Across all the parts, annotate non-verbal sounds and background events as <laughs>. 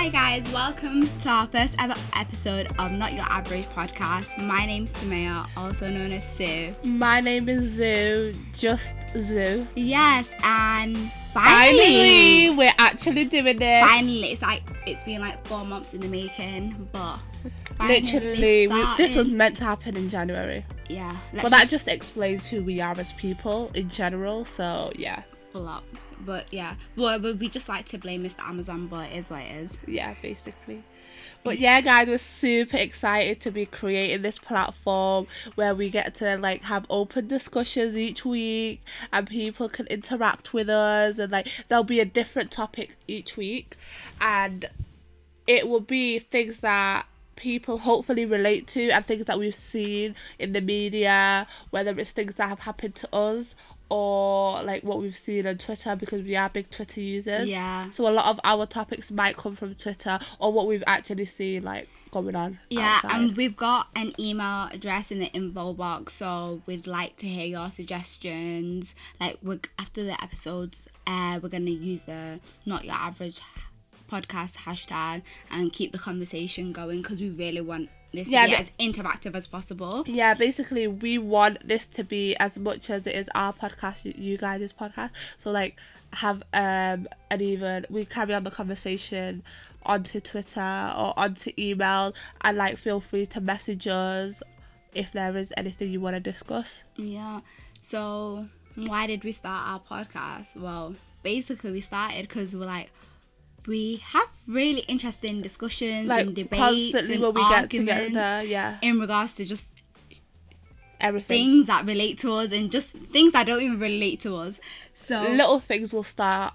Hi guys, welcome to our first ever episode of Not Your Average podcast. My name's Sumaya, also known as Sue. My name is Zoo, just Zoo. Yes, and Finally, finally, we're actually doing this. finally, it's like it's been like four months in the making, but we're finally Literally, we, this was starting. meant to happen in January. yeah. Let's But that just explains who we are as people in general. So yeah, pull up. But yeah, well, but we just like to blame Mr. Amazon, but it is what it is. yeah, basically. But yeah, guys, we're super excited to be creating this platform where we get to like have open discussions each week and people can interact with us and like there'll be a different topic each week and it will be things that people hopefully relate to and things that we've seen in the media, whether it's things that have happened to us or like what we've seen on Twitter because we are big Twitter users. Yeah. So a lot of our topics might come from Twitter or what we've actually seen like going on. Yeah, outside. and we've got an email address in the info box, so we'd like to hear your suggestions. Like, we're, after the episodes, uh, we're gonna use the not your average podcast hashtag and keep the conversation going because we really want this Yeah, to be the- as interactive as possible. yeah, basically we want this to be as much as it is our podcast, you guys' podcast. So like have um and even we carry on the conversation onto Twitter or onto email and like feel free to message us if there is anything you want to discuss. Yeah. So, why did we start our podcast? Well, basically, we started because we're like, we have really interesting discussions Like and debates and when we get arguments together, yeah, in regards to just everything. things that relate to us and just things that don't even relate to us. So little things will start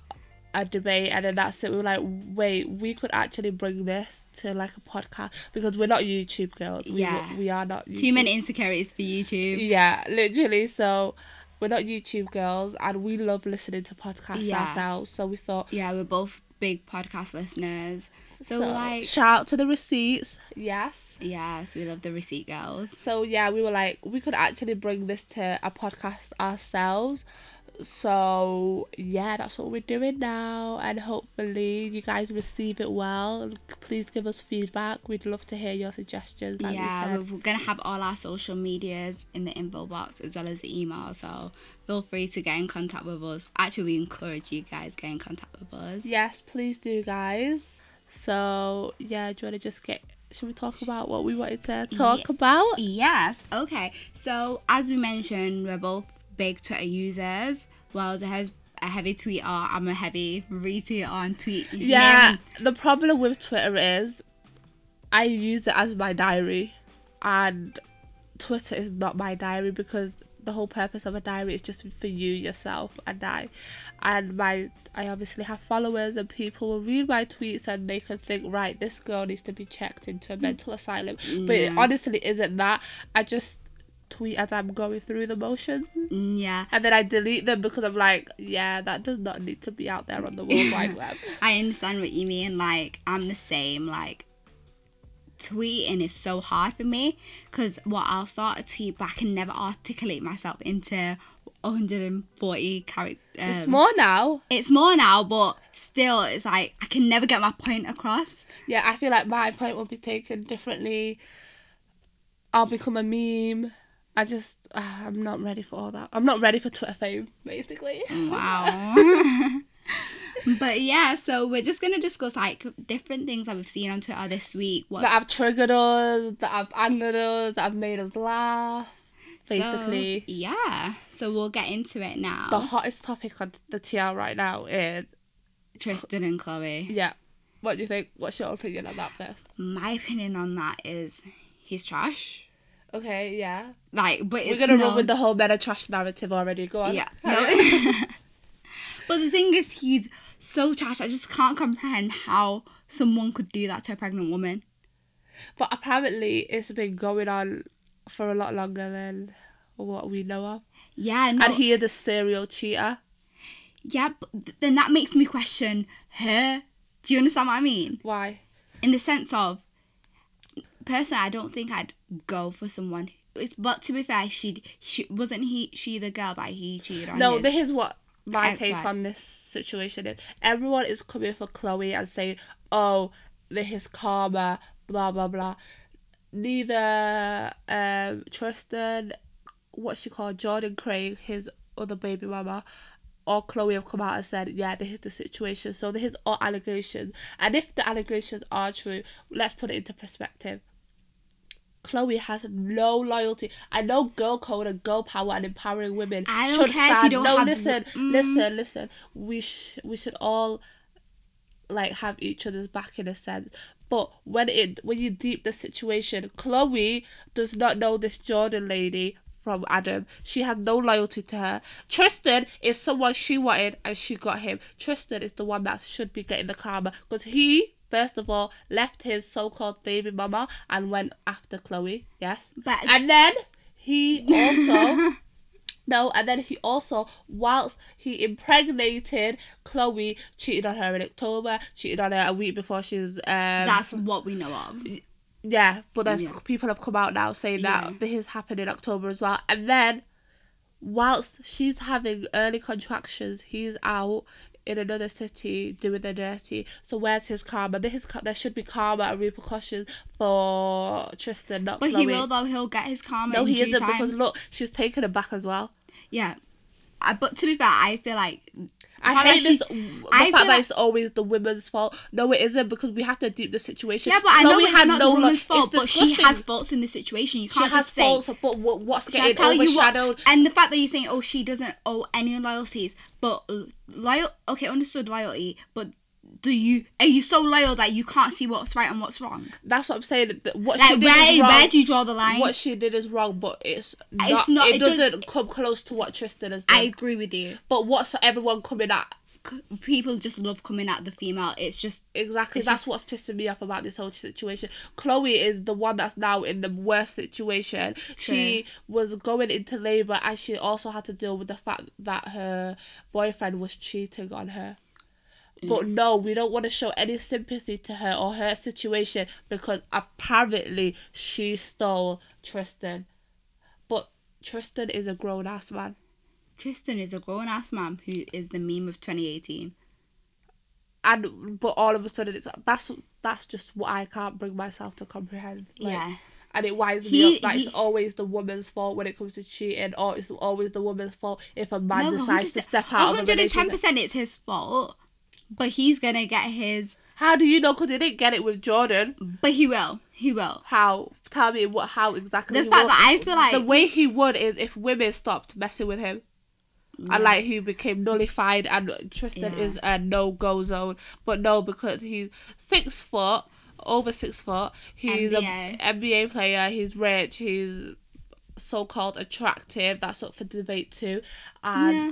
a debate and then that's it we're like wait we could actually bring this to like a podcast because we're not youtube girls we, Yeah. we are not YouTube. too many insecurities for YouTube. yeah literally so we're not youtube girls and we love listening to podcasts Yeah. ourselves so we thought Yeah, we're both big podcast listeners. So, like shout out to the receipts yes yes, we love the receipt girls. so yeah we were like we could actually bring this to a podcast ourselves so yeah that's what we're doing now and hopefully you guys receive it well please give us feedback we'd love to hear your suggestions like yeah, we we're gonna have all our social medias in the info box as well as the email. So feel free to get in contact with us. Actually, we encourage you guys get in contact with us. yes please do guys so yeah do you want to just get should we talk about what we wanted to talk Yeah. about Yes. Okay. So as we mentioned, we're both big Twitter users. Well, has a heavy tweeter. Uh, I'm a heavy retweeter on tweet. Yeah, the problem with Twitter is I use it as my diary, and Twitter is not my diary because the whole purpose of a diary is just for you yourself and I, and my I obviously have followers and people will read my tweets and they can think right this girl needs to be checked into a mental asylum, but it honestly isn't that. I just tweet as I'm going through the motions. Mm, Yeah. And then I delete them because I'm like, yeah, that does not need to be out there on the World Wide <laughs> Web. I understand what you mean. Like, I'm the same. Like, tweeting is so hard for me because what I'll start a tweet, but I can never articulate myself into 140 characters. Um, It's more now. It's more now, but still, it's like I can never get my point across. Yeah, I feel like my point will be taken differently. I'll become a meme. I just, uh, I'm not ready for all that. I'm not ready for Twitter fame, basically. Wow. <laughs> but yeah, so we're just gonna discuss like different things that we've seen on Twitter this week. What's that have triggered us, that have angered us, that have made us laugh. Basically, So, yeah. So we'll get into it now. the hottest topic on the TL right now is, Tristan and Chloe. yeah. What do you think? What's your opinion on that first? My opinion on that is he's trash. Okay, yeah. Like, but it's We're gonna no, run with the whole meta trash narrative already. Go on. yeah. No. <laughs> but the thing is, he's so trash. I just can't comprehend how someone could do that to a pregnant woman. But apparently, it's been going on for a lot longer than what we know of. Yeah, no, And he is a serial cheater. yeah. But th- then that makes me question her. Do you understand what I mean? Why? In the sense of, personally, I don't think I'd go for someone. It's, but to be fair, she she wasn't he she the girl that he cheated on. No, his- this is what my take on this situation is. Everyone is coming for Chloe and saying, "Oh, this his karma, blah blah blah. Neither um Tristan, what she called Jordan Craig, his other baby mama, or Chloe have come out and said, yeah, this is the situation. So this is all allegations. And if the allegations are true, let's put it into perspective. Chloe has no loyalty. I know girl code and girl power and empowering women. I don't should care if you stand. don't no, have- listen, Mm. listen, listen. We sh- we should all like have each other's back in a sense. But when it when you deep the situation, Chloe does not know this Jordan lady from Adam. She has no loyalty to her. Tristan is someone she wanted and she got him. Tristan is the one that should be getting the karma because he first of all left his so-called baby mama and went after Chloe. Yes, But- and then he <laughs> also. No, and then he also, whilst he impregnated Chloe, cheated on her in October, cheated on her a week before she's um That's what we know of. yeah, but there's Yeah. people have come out now saying that Yeah. this happened in October as well. And then whilst she's having early contractions, he's out in another city doing the dirty. So where's his karma? This is, there should be karma and repercussions for Tristan, not But Chloe. he will though. He'll get his karma no, in he isn't time. because look, she's taken him back as well. Yeah. Uh, but to be fair, I feel like I hate this. the I fact that like- it's always the women's fault. No, it isn't because we have to deep the situation. Yeah, but I know Chloe it's had not no the woman's fault, but she has faults in the situation. You She can't has just say. faults, but what, what's getting tell you what? And the fact that you're saying, oh, she doesn't owe any loyalties, but loyal. Okay, understood loyalty, but do you are you so loyal that you can't see what's right and what's wrong? That's what I'm saying. that What she Like did where is wrong. where do you draw the line? what she did is wrong, but it's not. It's not- it, it does- doesn't come close to what Tristan has done. I agree with you. but what's everyone coming at? People just love coming at the female. It's just Exactly. It's That's just- what's pissing me off about this whole situation. Chloe is the one that's now in the worst situation. She was going into labour and she also had to deal with the fact that her boyfriend was cheating on her. But mm-hmm. no, we don't want to show any sympathy to her or her situation because apparently she stole Tristan. But Tristan is a grown ass man. Tristan is a grown ass man who is the meme of 2018. And but all of a sudden it's that's that's just what I can't bring myself to comprehend. Like, yeah. And it winds He- me up that he- it's always the woman's fault when it comes to cheating, or it's always the woman's fault if a man No, decides to 100%, step out of a 110% it's his fault, but he's gonna get his. How do you know? Because he didn't get it with Jordan. But he will. He will. How? Tell me what? How exactly? The he fact that I feel like the way he would is if women stopped messing with him. And like he became nullified, and Tristan Yeah. is a no go zone. But no, because he's six foot, over six foot. He's NBA. a NBA player. He's rich. He's so called attractive. That's up for debate too. And yeah.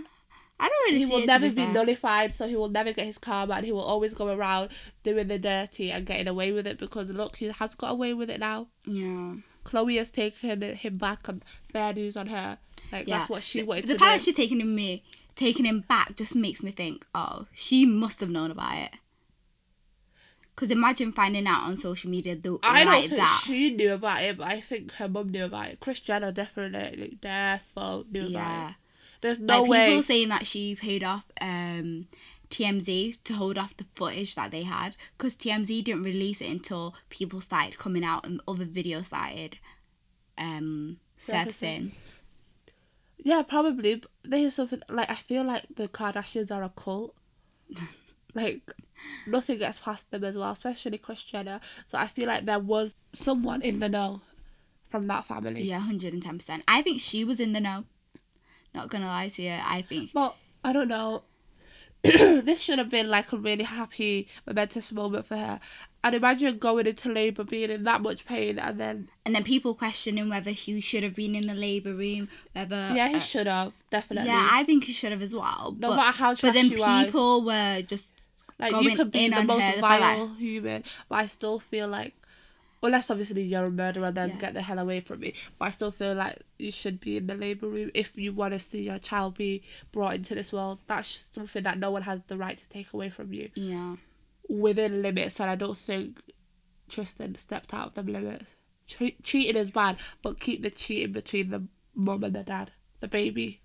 I don't really he see will never be be nullified, so he will never get his karma, and he will always go around doing the dirty and getting away with it because look, he has got away with it now. Yeah. Chloe has taken him back and bad news on her. Like Yeah. that's what she wanted The to fact that she's taking him me taking him back just makes me think, oh, she must have known about it. Because imagine finding out on social media the, I don't like think that. she knew about it, but I think her mum knew about it. Kris Jenner definitely, defo knew about Yeah. it. There's no like way. people saying that she paid off um, TMZ to hold off the footage that they had because TMZ didn't release it until people started coming out and other videos started um, Surfacing. Yeah, probably. But there's something like I feel like the Kardashians are a cult. <laughs> like nothing gets past them as well, especially Kris Jenner. So I feel like there was someone in the know from that family. Yeah, hundred and ten percent. I think she was in the know. Not gonna lie to you, I think. But I don't know. <coughs> this should have been like a really happy, momentous moment for her. And imagine going into labour, being in that much pain, and then And then people questioning whether he should have been in the labour room, whether yeah, he uh, should have definitely. yeah, I think he should have as well. No but, matter how but then you are. people were just Like you could be in the most her, vile that- human, but I still feel like, unless obviously you're a murderer, then Yeah. get the hell away from me. But I still feel like you should be in the labour room if you want to see your child be brought into this world. That's something that no one has the right to take away from you yeah. within limits, and I don't think Tristan stepped out of them limits. Che- cheating is bad, but keep the cheating between the mum and the dad, the baby.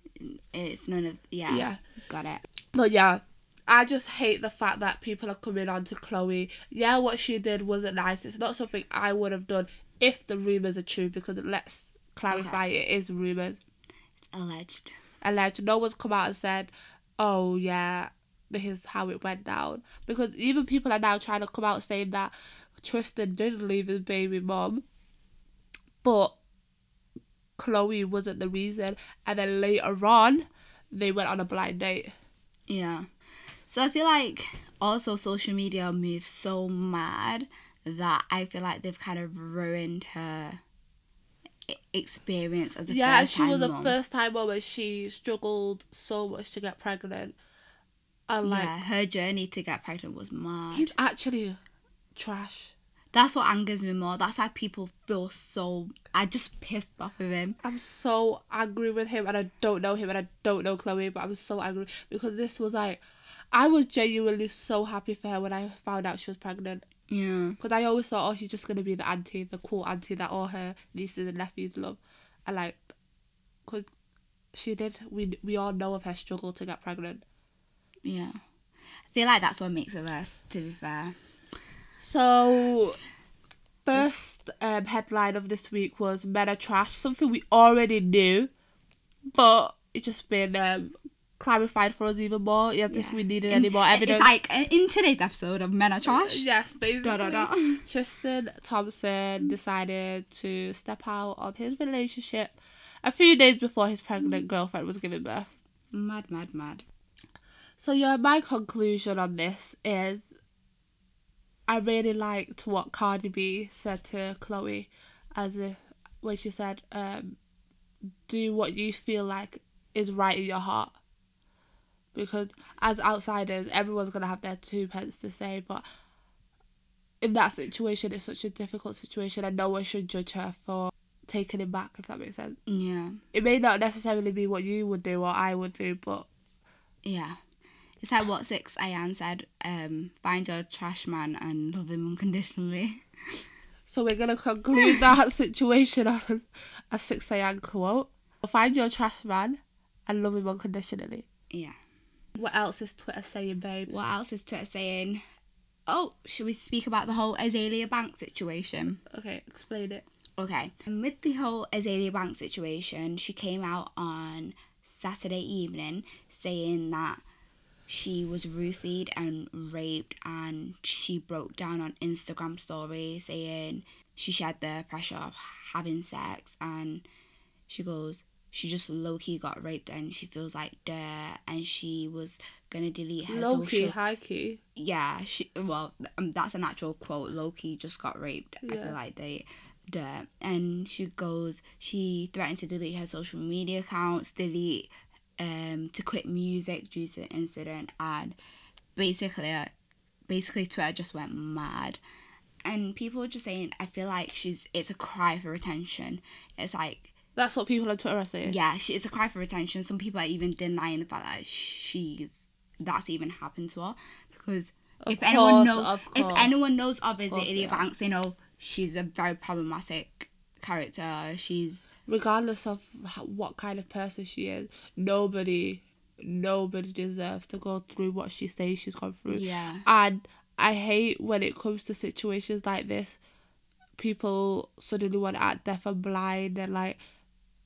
It's none of yeah. Yeah. Got it. But yeah, I just hate the fact that people are coming on to Chloe. Yeah, what she did wasn't nice. It's not something I would have done if the rumours are true, because let's clarify it is rumours. Alleged. Alleged. No one's come out and said, oh, yeah, this is how it went down. Because even people are now trying to come out saying that Tristan did leave his baby mom, but Chloe wasn't the reason. And then later on, they went on a blind date. Yeah. So I feel like also social media moves so mad that I feel like they've kind of ruined her experience as a yeah, she was a first time mom and she struggled so much to get pregnant. And like, yeah, her journey to get pregnant was mad. he's actually trash. That's what angers me more. That's why people feel so. I just pissed off of him. I'm so angry with him, and I don't know him, and I don't know Chloe, but I'm so angry because this was like, I was genuinely so happy for her when I found out she was pregnant. Yeah. Because I always thought, oh, she's just gonna be the auntie, the cool auntie that all her nieces and nephews love, and like, cause she did. We we all know of her struggle to get pregnant. Yeah. I feel like that's what makes it worse, to be fair. So, first um, headline of this week was Men Are Trash, something we already knew, but it's just been um, clarified for us even more, as if we needed any more evidence. It's like uh, in today's episode of Men Are Trash. Yes, basically. Da, da, da. <laughs> Tristan Thompson decided to step out of his relationship a few days before his pregnant girlfriend was giving birth. Mad, mad, mad. So yeah, my conclusion on this is I really liked what Cardi B said to Chloe as if when she said, um, do what you feel like is right in your heart. Because as outsiders, everyone's gonna have their two pence to say, but in that situation it's such a difficult situation and no one should judge her for taking him back, if that makes sense. Yeah. It may not necessarily be what you would do or I would do, but Yeah. It's like what Six Ayan said, um, find your trash man and love him unconditionally. <laughs> So we're gonna conclude <laughs> that situation on a six a.m. quote. Find your trash man and love him unconditionally. Yeah. What else is Twitter saying, babe? What else is Twitter saying? Oh, should we speak about the whole Azealia Bank situation? Okay, explain it. Okay. And With the whole Azealia Bank situation, she came out on Saturday evening saying that she was roofied and raped and she broke down on Instagram story saying she shared the pressure of having sex and she goes she just low-key got raped and she feels like dirt and she was gonna delete her Low key, social high key. yeah, she well, um, that's an actual quote. low-key just got raped. I feel like they, the and she goes. She threatened to delete her social media accounts, delete, um, to quit music due to the incident, and basically, uh, basically Twitter just went mad, and people were just saying, I feel like she's. It's a cry for attention. It's like That's what people on Twitter are saying. yeah, she, it's a cry for attention. Some people are even denying the fact that she's that's even happened to her because Of if anyone knows if anyone knows of course they. Banks, they know she's a very problematic character. She's Regardless of what kind of person she is, nobody, nobody deserves to go through what she says she's gone through. yeah, And I hate when it comes to situations like this, people suddenly want to act deaf and blind and like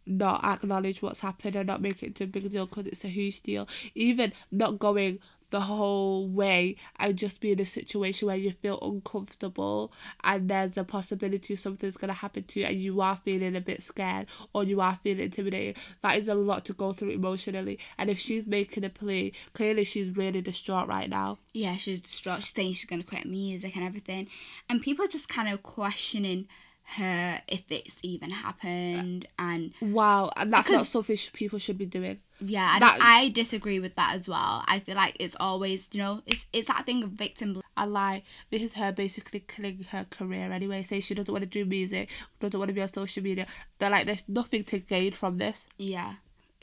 not acknowledge what's happened and not make it a big deal because it's a huge deal. Even not going the whole way and just be in a situation where you feel uncomfortable and there's a possibility something's going to happen to you and you are feeling a bit scared or you are feeling intimidated. That is a lot to go through emotionally. And if she's making a plea, clearly she's really distraught right now. yeah, she's distraught. She's saying she's gonna quit music and everything, and people are just kind of questioning her if it's even happened and Wow, and that's not Because- something sh- people should be doing. yeah, and That- I disagree with that as well. I feel like it's always you know it's it's that thing of victim i like, this is her basically killing her career anyway. Say she doesn't want to do music, doesn't want to be on social media. They're like, there's nothing to gain from this. yeah.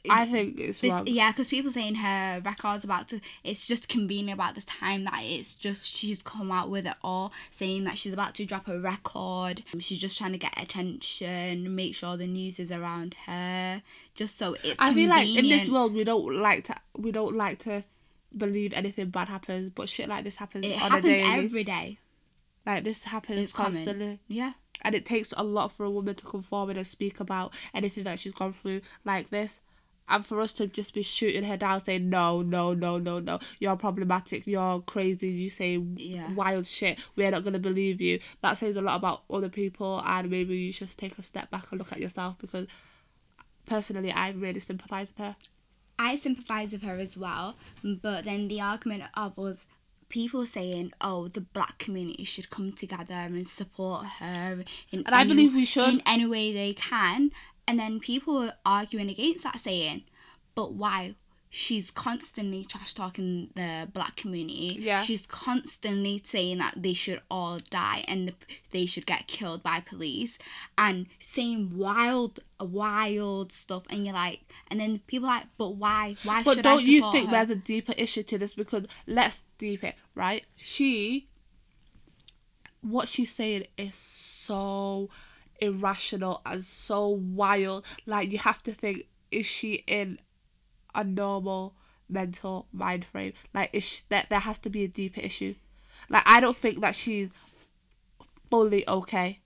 I think it's This, yeah, because people saying her record's about to. It's just convenient about the time that it's just she's come out with it all, saying that she's about to drop a record. She's just trying to get attention, make sure the news is around her, just so it's. I feel like in this world we don't like to we don't like to believe anything bad happens, but shit like this happens It on happens a daily. every day. like this happens It's common. constantly. Yeah. And it takes a lot for a woman to come forward and speak about anything that she's gone through like this. And for us to just be shooting her down saying, no, no, no, no, no, you're problematic, you're crazy, you say Yeah. wild shit, we're not going to believe you. That says a lot about other people, and maybe you should take a step back and look at yourself because personally, I really sympathise with her. I sympathise with her as well, but then the argument of was people saying, "Oh, the black community should come together and support her," in And I believe we should. in any way they can. And then people were arguing against that, saying, "But why?" She's constantly trash talking the black community. Yeah. She's constantly saying that they should all die and they should get killed by police and saying wild, wild stuff. And you're like, and then people are like, but why? Why But don't you think her? there's a deeper issue to this? Because let's deep it, right? She, what she's saying is so irrational and so wild. Like, you have to think, is she in a normal mental mind frame? Like, is she, that there has to be a deeper issue. Like, I don't think that she's fully okay.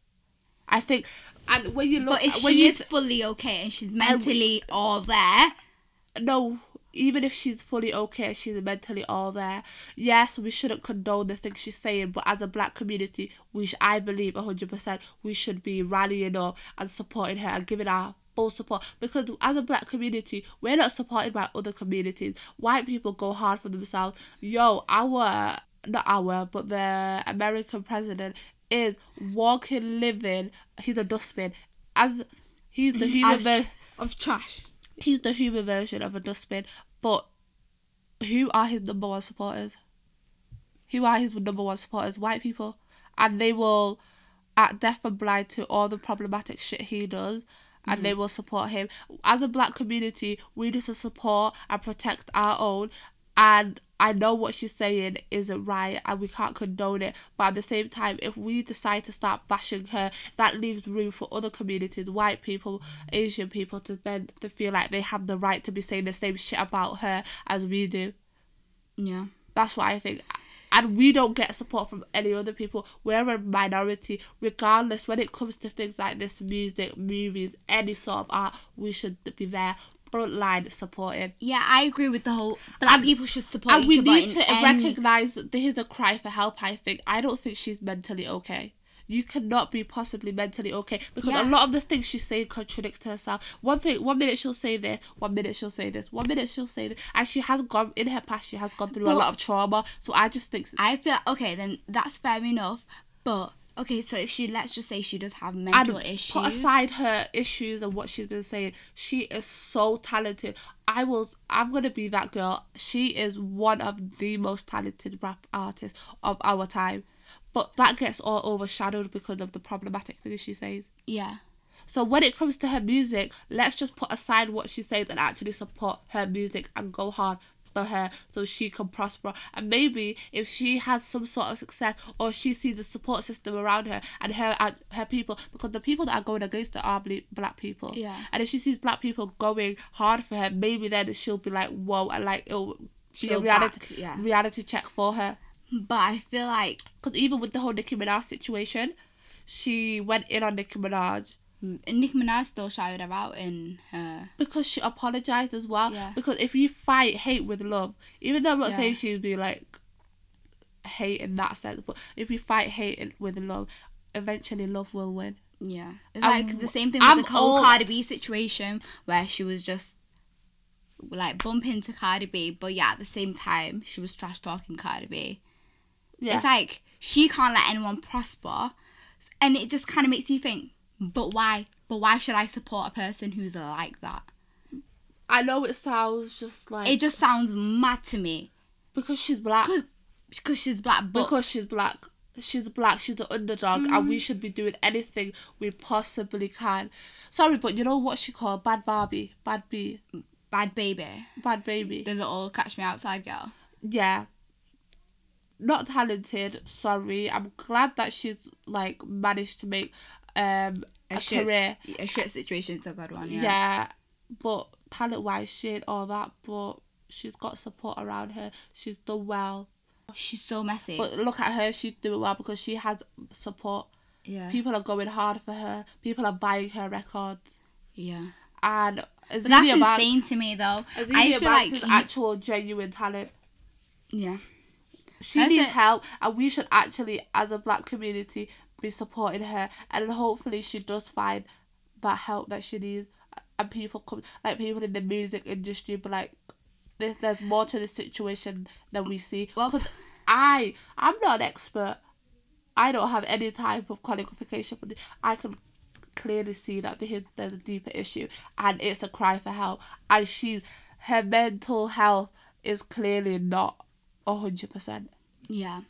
I think, and when you look, But if when she is fully okay and she's mentally all there, no, even if she's fully okay, she's mentally all there. Yes, we shouldn't condone the things she's saying, but as a black community, we sh- I believe hundred percent we should be rallying up and supporting her and giving her full support because as a black community, we're not supported by other communities. White people go hard for themselves. Yo, our not our, but the American president is walking, living. He's a dustbin. As he's the human. of trash. He's the human version of a dustbin, but who are his number one supporters? Who are his number one supporters? White people. And they will act deaf and blind to all the problematic shit he does and they mm. will support him. As a black community, we need to support and protect our own and I know what she's saying isn't right and we can't condone it. But at the same time, if we decide to start bashing her, that leaves room for other communities, white people, Asian people, to then to feel like they have the right to be saying the same shit about her as we do. Yeah. That's what I think. And we don't get support from any other people. We're a minority. Regardless, when it comes to things like this, music, movies, any sort of art, we should be there, front line supporting. Yeah, I agree with the whole black people should support And we need to any- recognise that there is a cry for help, I think. I don't think she's mentally okay. You cannot be possibly mentally okay because Yeah. a lot of the things she's saying contradicts herself. One thing, one minute she'll say this, one minute she'll say this, one minute she'll say this, and she has gone in her past. She has gone through a lot of trauma. So I just think I feel okay, then that's fair enough. But okay, so if she let's just say she does have mental and issues. put aside her issues and what she's been saying, she is so talented. I will. I'm gonna be that girl. She is one of the most talented rap artists of our time, but that gets all overshadowed because of the problematic things she says. yeah. So when it comes to her music, let's just put aside what she says and actually support her music and go hard for her so she can prosper. And maybe if she has some sort of success or she sees the support system around her and her and her people, because the people that are going against her are black people. Yeah. And if she sees black people going hard for her, maybe then she'll be like, whoa, and like it'll be a reality back, yeah. reality check for her. But I feel like Because even with the whole Nicki Minaj situation, she went in on Nicki Minaj Nicki Minaj still shouted her out in her. because she apologized as well. Yeah. Because if you fight hate with love, even though I'm not Yeah. saying she'd be like hate in that sense, but if you fight hate with love, eventually love will win. Yeah, it's I'm- like the same thing with I'm the whole all- Cardi B situation where she was just like bumping to Cardi B, but yeah, at the same time she was trash talking Cardi B. Yeah. It's like she can't let anyone prosper, and it just kind of makes you think, but why? But why should I support a person who's like that? I know it sounds just like It just sounds mad to me because she's black. because she's black, but because she's black. She's black, she's the underdog, and we mm. should be doing anything we possibly can. Sorry, but you know what she called Bad Barbie? Bad B. bad baby, Bad Baby. the little catch me outside girl. yeah not talented sorry i'm glad that she's like managed to make um a, shit, career a shit situation's a good one. yeah. Yeah. but talent wise she ain't all that but she's got support around her. She's done well. She's so messy. But look at her, she's doing well because she has support. yeah. People are going hard for her. People are buying her records. yeah. And that's Azealia Banks, insane to me though. I Azealia feel Banks like is actual genuine talent. yeah. She That's needs it. help, and we should actually, as a black community, be supporting her. And hopefully, she does find that help that she needs. And people come, like people in the music industry, but like, there's, there's more to this situation than we see. Well- Because I, I'm not an expert. I don't have any type of qualification for this. I can clearly see that there- there's a deeper issue, and it's a cry for help. And she, her mental health is clearly not hundred percent. Yeah.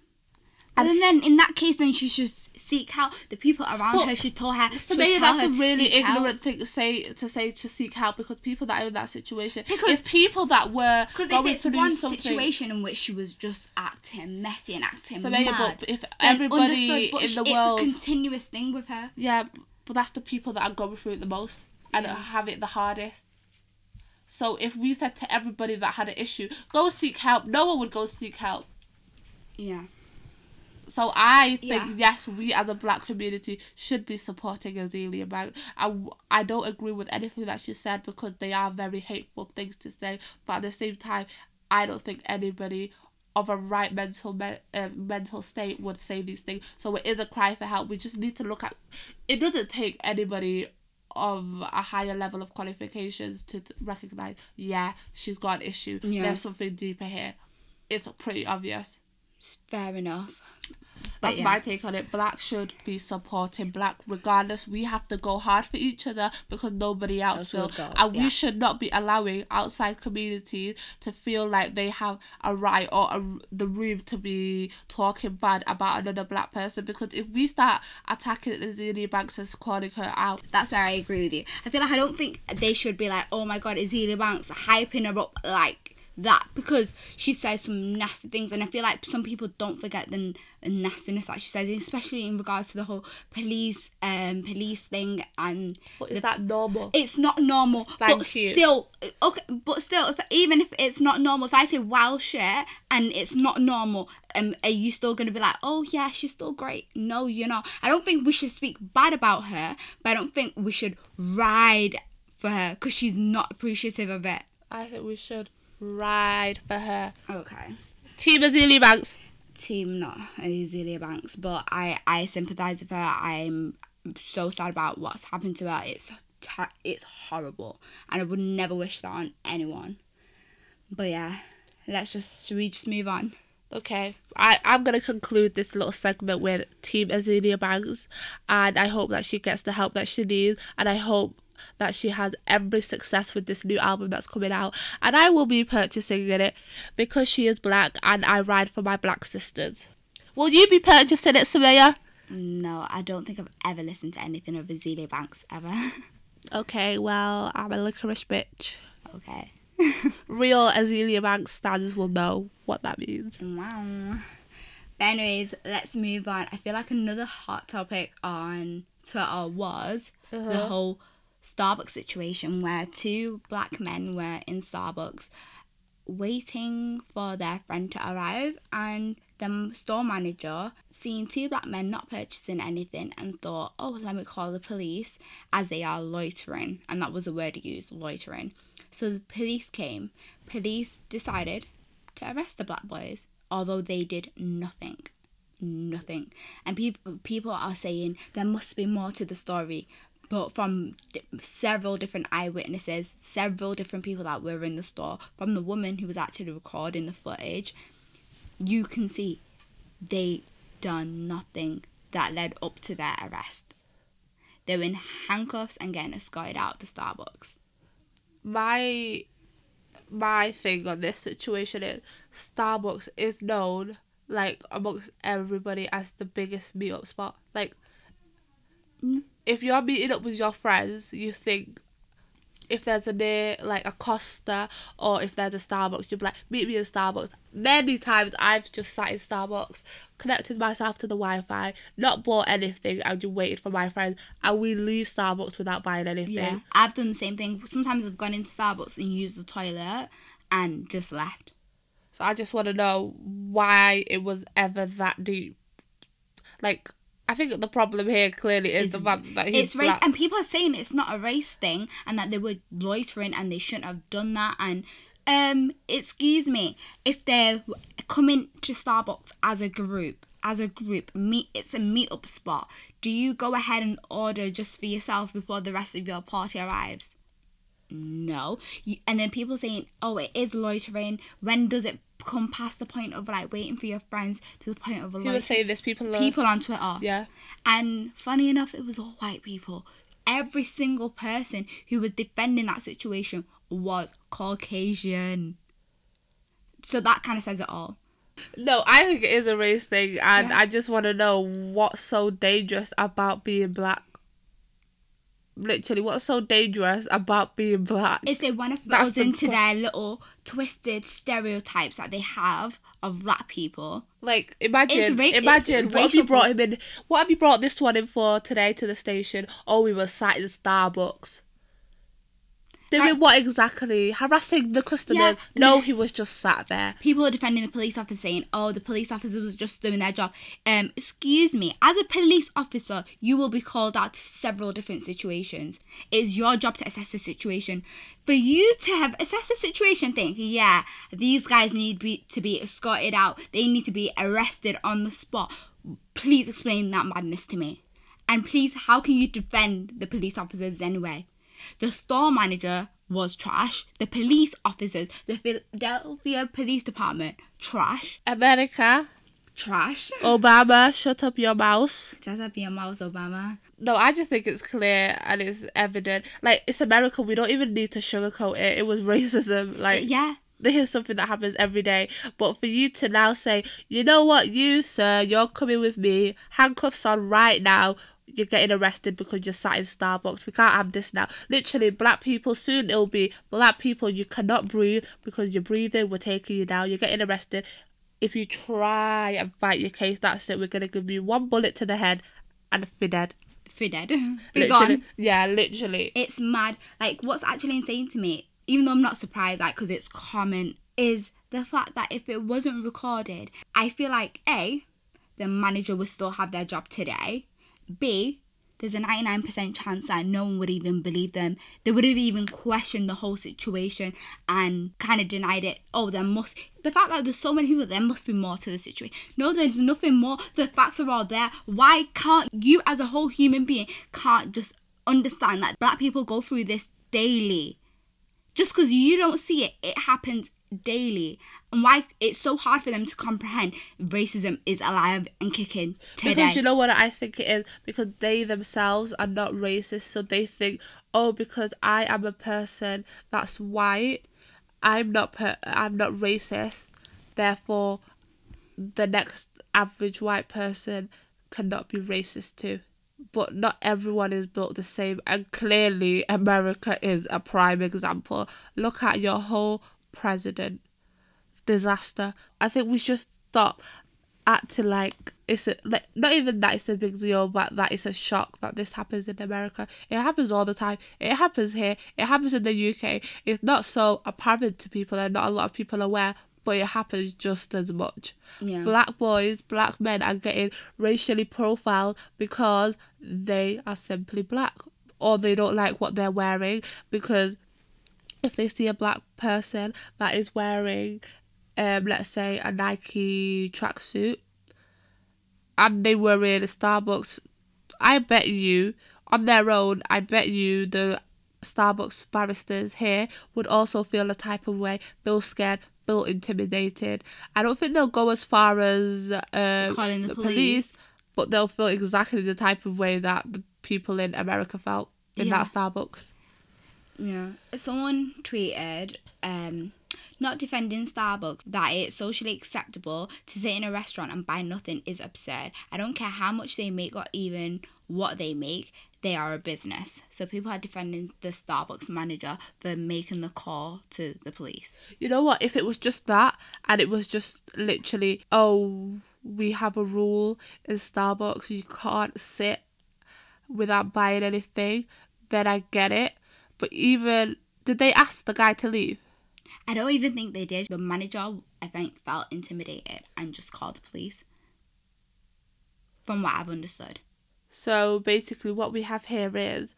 And then in that case, then she should seek help. The people around her should tell her. Me, tell that's a really ignorant thing to say to say to seek help because people that are in that situation, Because- people that were Because if it's through one something, situation in which she was just acting messy and acting So maybe, mad, but if everybody but in sh- the it's a continuous thing with her. yeah, but that's the people that are going through it the most and Yeah. have it the hardest. So if we said to everybody that had an issue, go seek help, no one would go seek help. Yeah. So I think Yeah. yes, we as a black community should be supporting Azealia Banks. I, I don't agree with anything that she said because they are very hateful things to say. But at the same time, I don't think anybody of a right mental me- uh, mental state would say these things. So it is a cry for help. We just need to look at. It doesn't take anybody of a higher level of qualifications to recognize. Yeah, she's got an issue. Yeah. There's something deeper here. It's pretty obvious. Fair enough. That's yeah. my take on it. Black should be supporting black regardless. We have to go hard for each other because nobody else Else will. will And yeah. we should not be allowing outside communities to feel like they have a right or a, the room to be talking bad about another black person. Because if we start attacking Azealia Banks and calling her out, That's where I agree with you. I feel like I don't think they should be like, oh my god, Azealia Banks hyping her up like that because she says some nasty things, and I feel like some people don't forget the n- nastiness that she says, especially in regards to the whole police um police thing and but is that normal? it's not normal. Thank but you. still, okay. But still, if, even if it's not normal, if I say wild shit and it's not normal, um, are you still gonna be like, oh yeah, she's still great? No, you're not. I don't think we should speak bad about her, but I don't think we should ride for her because she's not appreciative of it. I think we should ride for her. Okay. Team Azealia Banks. Team not Azealia Banks, but I I sympathize with her. I'm so sad about what's happened to her. It's it's horrible, and I would never wish that on anyone. But yeah, let's just we just move on? Okay, I, I'm going to conclude this little segment with Team Azealia Banks, and I hope that she gets the help that she needs, and I hope that she has every success with this new album that's coming out, and I will be purchasing it because she is black and I ride for my black sisters. Will you be purchasing it, Sumaya? No, I don't think I've ever listened to anything of Azealia Banks ever. <laughs> Okay, well, I'm a licorice bitch. okay. <laughs> Real Azealia Banks stands will know what that means. Wow. But anyways, let's move on. I feel like another hot topic on Twitter was the Uh-huh. whole Starbucks situation where two black men were in Starbucks waiting for their friend to arrive and the store manager seeing two black men not purchasing anything and thought, oh, let me call the police as they are loitering. And that was the word used, loitering. So the police came. Police decided to arrest the black boys, although they did nothing. Nothing. And people people are saying there must be more to the story. But from several different eyewitnesses, several different people that were in the store, from the woman who was actually recording the footage, you can see they done nothing that led up to their arrest. They were in handcuffs and getting escorted out of the Starbucks. my my thing on this situation is Starbucks is known like amongst everybody as the biggest meetup spot. Like Mm. If you're meeting up with your friends, you think if there's a near like a Costa or if there's a Starbucks, you'll be like, meet me in Starbucks. Many times I've just sat in Starbucks, connected myself to the Wi Fi, not bought anything and just waited for my friends and we leave Starbucks without buying anything. Yeah, I've done the same thing. Sometimes I've gone into Starbucks and used the toilet, and just left. So I just want to know why it was ever that deep. Like, I think the problem here clearly is It's- the fact that he's It's race, black. and people are saying it's not a race thing, and that they were loitering and they shouldn't have done that. And um, excuse me, if they're coming to Starbucks as a group, as a group, meet it's a meetup spot. Do you go ahead and order just for yourself before the rest of your party arrives? No. You, and then people saying, "Oh, it is loitering." When does it come past the point of like waiting for your friends to the point of a was loitering? this? People are. People on Twitter. Yeah. And funny enough, it was all white people. Every single person who was defending that situation was Caucasian. So that kind of says it all. No, I think it is a race thing, and Yeah. I just want to know what's so dangerous about being black. Literally, what's so dangerous about being black? Is they want to the into their little twisted stereotypes that they have of black people. Like, imagine, ra- imagine what have you brought him in? What have you brought this one in for today to the station? Oh, we were sat in Starbucks. Doing Like- what exactly? Harassing the customer? Yeah. No, he was just sat there. People are defending the police officer saying, "Oh, the police officer was just doing their job." Um, excuse me. As a police officer, you will be called out to several different situations. It's your job to assess the situation. For you to have assessed the situation, think, yeah, these guys need be, to be escorted out. They need to be arrested on the spot. Please explain that madness to me. And please, how can you defend the police officers anyway? The store manager was trash. The police officers, the Philadelphia Police Department, trash. America, Trash. Obama, shut up your mouth. That's up your mouth, Obama. No, I just think it's clear and it's evident. Like it's America, we don't even need to sugarcoat it. It was racism. Like Yeah. this is something that happens every day. But for you to now say, you know what, you sir, you're coming with me, handcuffs on right now. You're getting arrested because you're sat in Starbucks. We can't have this now. Literally, black people soon it'll be black people. You cannot breathe because you're breathing. We're taking you down. You're getting arrested. If you try and fight your case, that's it. We're gonna give you one bullet to the head and be dead. Dead. <laughs> Be gone. yeah, literally. It's mad. Like, what's actually insane to me, even though I'm not surprised, like, because it's common, is the fact that if it wasn't recorded, I feel like A, the manager would still have their job today. B, there's a 99% chance that no one would even believe them. They would have even questioned the whole situation and kind of denied it. Oh, there must. The fact that there's so many people, there must be more to the situation. No, there's nothing more. The facts are all there. Why can't you, as a whole human being, can't just understand that black people go through this daily? Just because you don't see it, it happens daily. And why it's so hard for them to comprehend racism is alive and kicking today. Because you know what I think it is? Because they themselves are not racist, so they think, oh, because I am a person that's white, I'm not per- I'm not racist, therefore, the next average white person cannot be racist too. But not everyone is built the same, and clearly America is a prime example. Look at your whole president disaster. I think we should stop acting like it's a, like not even that it's a big deal, but that it's a shock that this happens in America. It happens all the time. It happens here. It happens in the UK. It's not so apparent to people, and not a lot of people are aware. But it happens just as much. Yeah. Black boys, black men are getting racially profiled because they are simply black or they don't like what they're wearing because if they see a black person that is wearing, um, let's say a Nike tracksuit, and they were in a Starbucks, I bet you on their own, I bet you the Starbucks baristas here would also feel a type of way, feel scared, feel intimidated. I don't think they'll go as far as um, Calling the police. but they'll feel exactly the type of way that the people in America felt in Yeah. that Starbucks. Yeah. Someone tweeted, um, not defending Starbucks, that it's socially acceptable to sit in a restaurant and buy nothing is absurd. I don't care how much they make or even what they make, they are a business. So people are defending the Starbucks manager for making the call to the police. You know what? If it was just that, and it was just literally, oh, we have a rule in Starbucks, you can't sit without buying anything, then I get it. But even, did they ask the guy to leave? I don't even think they did. The manager, I think, felt intimidated and just called the police. From what I've understood. So basically, what we have here is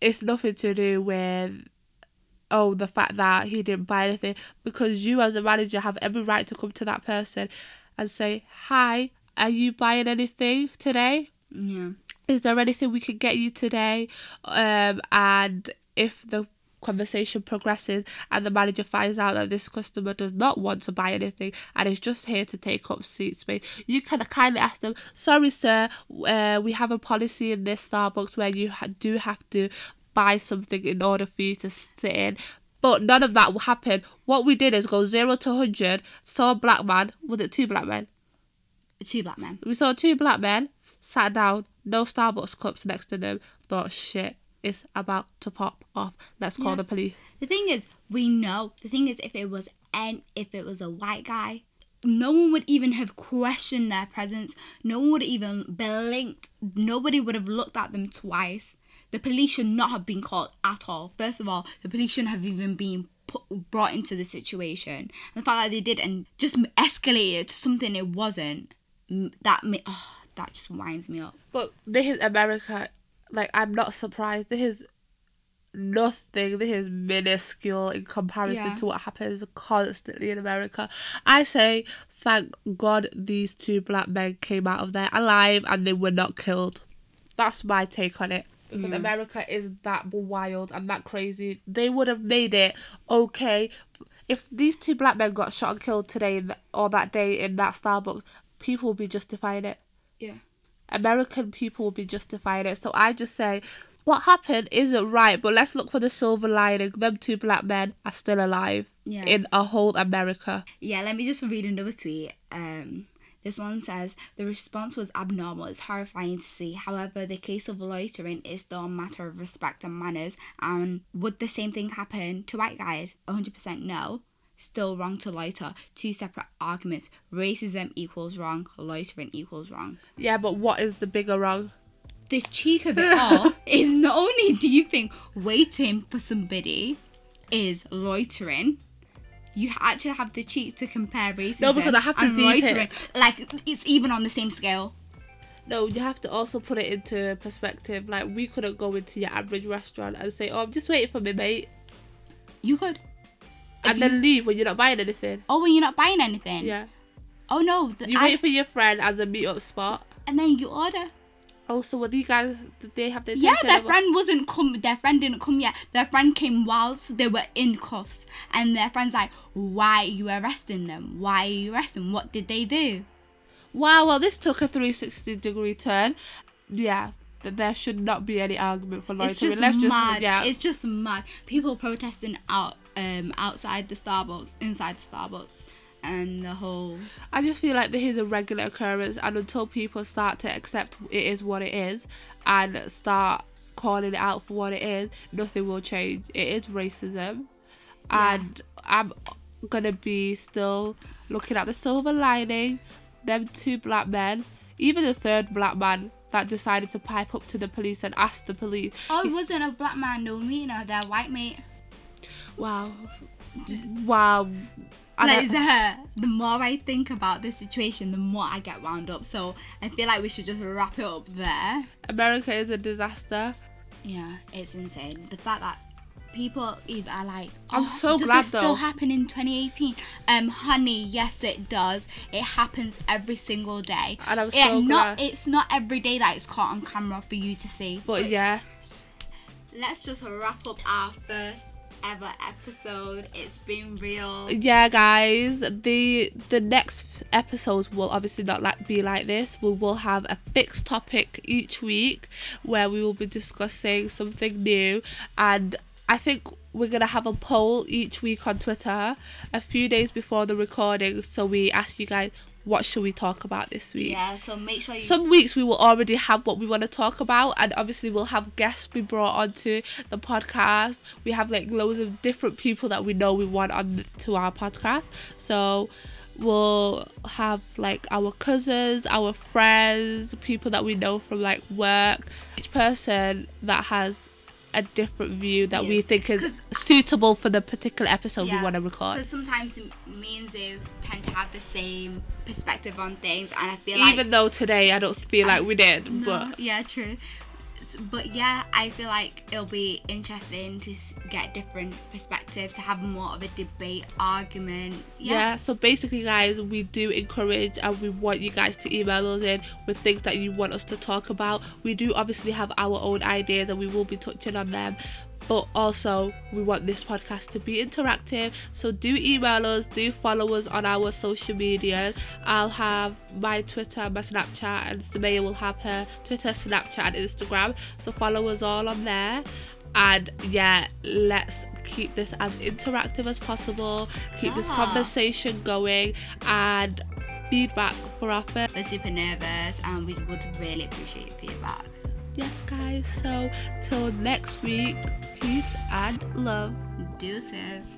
it's nothing to do with oh the fact that he didn't buy anything because you as a manager have every right to come to that person and say hi are you buying anything today Yeah. Is there anything we can get you today? Um and if the conversation progresses and the manager finds out that this customer does not want to buy anything and is just here to take up seat space you can kindly ask them sorry sir uh, we have a policy in this starbucks where you ha- do have to buy something in order for you to sit in but none of that will happen. What we did is go 0 to 100 saw a black man. Was it two black men? Two black men. we saw two black men, sat down, no Starbucks cups next to them, thought, shit, it's about to pop off. Let's call Yeah. the police. The thing is, we know. The thing is, if it was an if it was a white guy, no one would even have questioned their presence. No one would even blinked. Nobody would have looked at them twice. The police should not have been called at all. First of all, the police shouldn't have even been put, brought into the situation. And the fact that they did and just escalated to something it wasn't, that oh, that just winds me up. But this is America. Like, I'm not surprised. This is nothing. This is minuscule in comparison Yeah. to what happens constantly in America. I say, thank God these two black men came out of there alive and they were not killed. That's my take on it. Because America is that wild and that crazy. They would have made it okay. If these two black men got shot and killed today or that day in that Starbucks, people would be justifying it. Yeah. American people will be justifying it. So I just say, what happened isn't right, but let's look for the silver lining. Them two black men are still alive Yeah. in a whole America. Yeah, let me just read another tweet. Um, this one says the response was abnormal. It's horrifying to see. However, the case of loitering is still a matter of respect and manners. And would the same thing happen to white guys? 100% no. Still wrong to loiter. Two separate arguments. Racism equals wrong. Loitering equals wrong. Yeah, but what is the bigger wrong? The cheek of it all <laughs> is not only do you think waiting for somebody is loitering, you actually have the cheek to compare racism No, because I have to and deep it. Like it's even on the same scale. No, you have to also put it into perspective. Like, we couldn't go into your average restaurant and say, oh, I'm just waiting for me, mate. You could. And then leave when you're not buying anything. oh, when you're not buying anything. Yeah. Oh no. The, You I- wait for your friend as a meet up spot. and then you order. Also, were these guys, did they have their Yeah, their friend wasn't come. Their friend didn't come yet. Their friend came whilst they were in cuffs, and their friend's like, "Why are you arresting them? Why are you arresting? them? What did they do?" Wow, well, this took a 360 degree turn. Yeah, th- there should not be any argument for loitering. It's just Let's just mad. yeah. It's just mad. People protesting out um outside the Starbucks, inside the Starbucks, and the whole I just feel like this is a regular occurrence, and until people start to accept it is what it is and start calling it out for what it is, nothing will change. It is racism, and I'm gonna be still looking at the silver lining. Them two black men, even the third black man that decided to pipe up to the police and ask the police, Oh, it wasn't a black man, no, me, no, their white mate. "Wow, wow." And Like, I- the, the more I think about this situation, the more I get wound up. So I feel like we should just wrap it up there. America is a disaster. Yeah, it's insane. The fact that people either are like, I'm "Oh, so does glad, this though." still happen in 2018? Um, honey, yes, it does. It happens every single day. And I'm Yeah, so not glad. it's not every day that it's caught on camera for you to see. But yeah, Let's just wrap up our first ever episode. It's been real. yeah guys the the next episodes will obviously not like be like this we will have a fixed topic each week where we will be discussing something new and i think we're gonna have a poll each week on twitter a few days before the recording so we ask you guys what should we talk about this week? Yeah, so make sure you some weeks we will already have what we want to talk about and obviously we'll have guests be brought onto the podcast. We have like loads of different people that we know we want on to our podcast. So we'll have like our cousins our friends people that we know from like work. Each person that has a different view that we think is suitable for the particular episode we want to record. Because sometimes me and Zu tend to have the same perspective on things, and I feel Even like though today I don't feel like we did, no, but yeah, true. But yeah, I feel like it'll be interesting to get different perspectives, to have more of a debate, argument. yeah. Yeah, So basically, guys, we do encourage and we want you guys to email us in with things that you want us to talk about. We do obviously have our own ideas and we will be touching on them. But also, we want this podcast to be interactive. So do email us, do follow us on our social media. I'll have my Twitter, my Snapchat, and Sumaya will have her Twitter, Snapchat, and Instagram. So follow us all on there. And yeah, let's keep this as interactive as possible. Keep this conversation going and feedback for our first. we're super nervous, and we would really appreciate feedback. Yes, guys. So till next week, peace and love. Deuces.